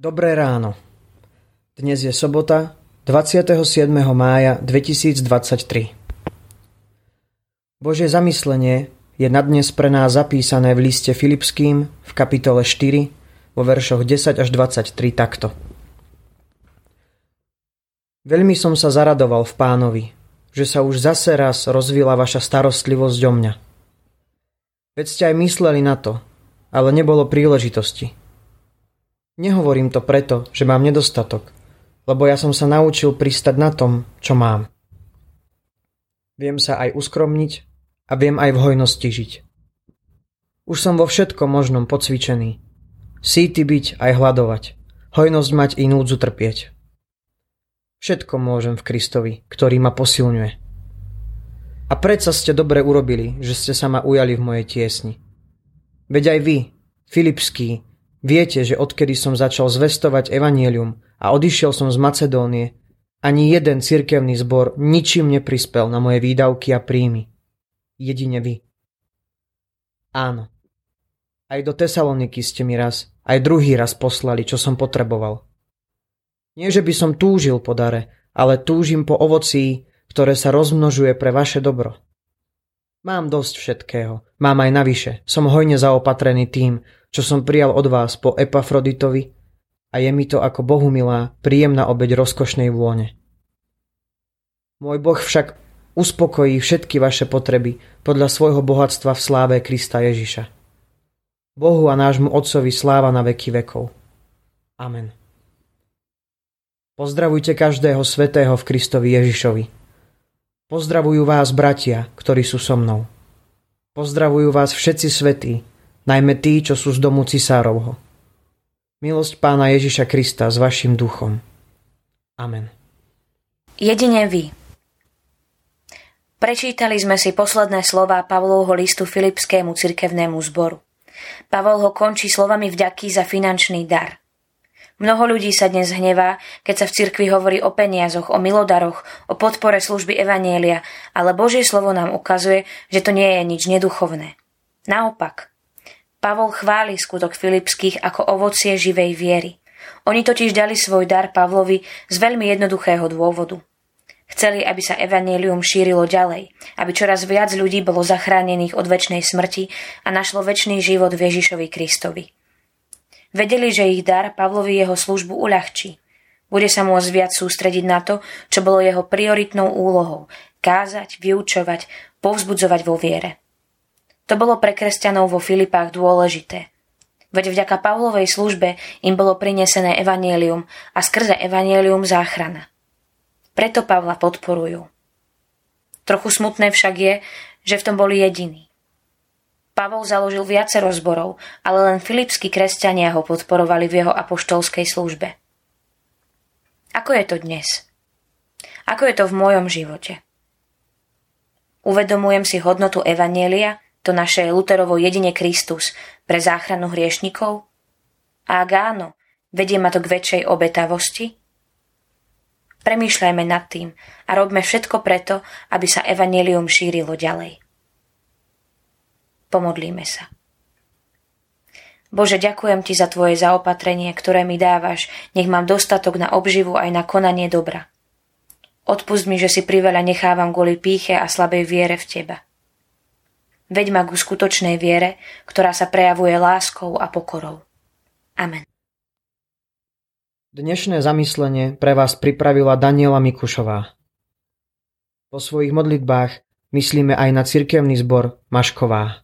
Dobré ráno. Dnes je sobota, 27. mája 2023. Božie zamyslenie je na dnes pre nás zapísané v liste Filipským v kapitole 4 vo veršoch 10 až 23 takto. Veľmi som sa zaradoval v pánovi, že sa už zase raz rozvila vaša starostlivosť o mňa. Veď ste aj mysleli na to, ale nebolo príležitosti. Nehovorím to preto, že mám nedostatok, lebo ja som sa naučil pristať na tom, čo mám. Viem sa aj uskromniť a viem aj v hojnosti žiť. Už som vo všetkom možnom pocvičený. Síty byť aj hľadovať, hojnosť mať i núdzu trpieť. Všetko môžem v Kristovi, ktorý ma posilňuje. A predsa ste dobre urobili, že ste sa ma ujali v mojej tiesni. Veď aj vy, Filipský, Viete, že odkedy som začal zvestovať evanielium a odišiel som z Macedónie, ani jeden cirkevný zbor ničím neprispel na moje výdavky a príjmy. Jedine vy. Áno. Aj do Tesaloniky ste mi raz, aj druhý raz poslali, čo som potreboval. Nie, že by som túžil po dare, ale túžim po ovocí, ktoré sa rozmnožuje pre vaše dobro. Mám dosť všetkého, mám aj navyše, som hojne zaopatrený tým, čo som prijal od vás po Epafroditovi a je mi to ako Bohu milá, príjemná obeď rozkošnej vône. Môj Boh však uspokojí všetky vaše potreby podľa svojho bohatstva v sláve Krista Ježiša. Bohu a nášmu Otcovi sláva na veky vekov. Amen. Pozdravujte každého svetého v Kristovi Ježišovi. Pozdravujú vás bratia, ktorí sú so mnou. Pozdravujú vás všetci svetí, najmä tí, čo sú z domu cisárovho. Milosť pána Ježiša Krista s vašim duchom. Amen. Jedine vy. Prečítali sme si posledné slová Pavlovho listu Filipskému cirkevnému zboru. Pavol ho končí slovami vďaky za finančný dar. Mnoho ľudí sa dnes hnevá, keď sa v cirkvi hovorí o peniazoch, o milodaroch, o podpore služby Evanielia, ale Božie slovo nám ukazuje, že to nie je nič neduchovné. Naopak, Pavol chváli skutok Filipských ako ovocie živej viery. Oni totiž dali svoj dar Pavlovi z veľmi jednoduchého dôvodu. Chceli, aby sa evanelium šírilo ďalej, aby čoraz viac ľudí bolo zachránených od väčšnej smrti a našlo väčší život v Ježišovi Kristovi. Vedeli, že ich dar Pavlovi jeho službu uľahčí. Bude sa môcť viac sústrediť na to, čo bolo jeho prioritnou úlohou – kázať, vyučovať, povzbudzovať vo viere. To bolo pre kresťanov vo Filipách dôležité. Veď vďaka Pavlovej službe im bolo prinesené evanielium a skrze evanielium záchrana. Preto Pavla podporujú. Trochu smutné však je, že v tom boli jediní. Pavol založil viacero zborov, ale len filipskí kresťania ho podporovali v jeho apoštolskej službe. Ako je to dnes? Ako je to v mojom živote? Uvedomujem si hodnotu Evanielia to naše Luterovo jedine Kristus pre záchranu hriešnikov? A ak áno, vedie ma to k väčšej obetavosti? Premýšľajme nad tým a robme všetko preto, aby sa evanelium šírilo ďalej. Pomodlíme sa. Bože, ďakujem Ti za Tvoje zaopatrenie, ktoré mi dávaš. Nech mám dostatok na obživu aj na konanie dobra. Odpust mi, že si priveľa nechávam kvôli píche a slabej viere v Teba. Veď ma ku skutočnej viere, ktorá sa prejavuje láskou a pokorou. Amen. Dnešné zamyslenie pre vás pripravila Daniela Mikušová. Po svojich modlitbách myslíme aj na cirkevný zbor Mašková.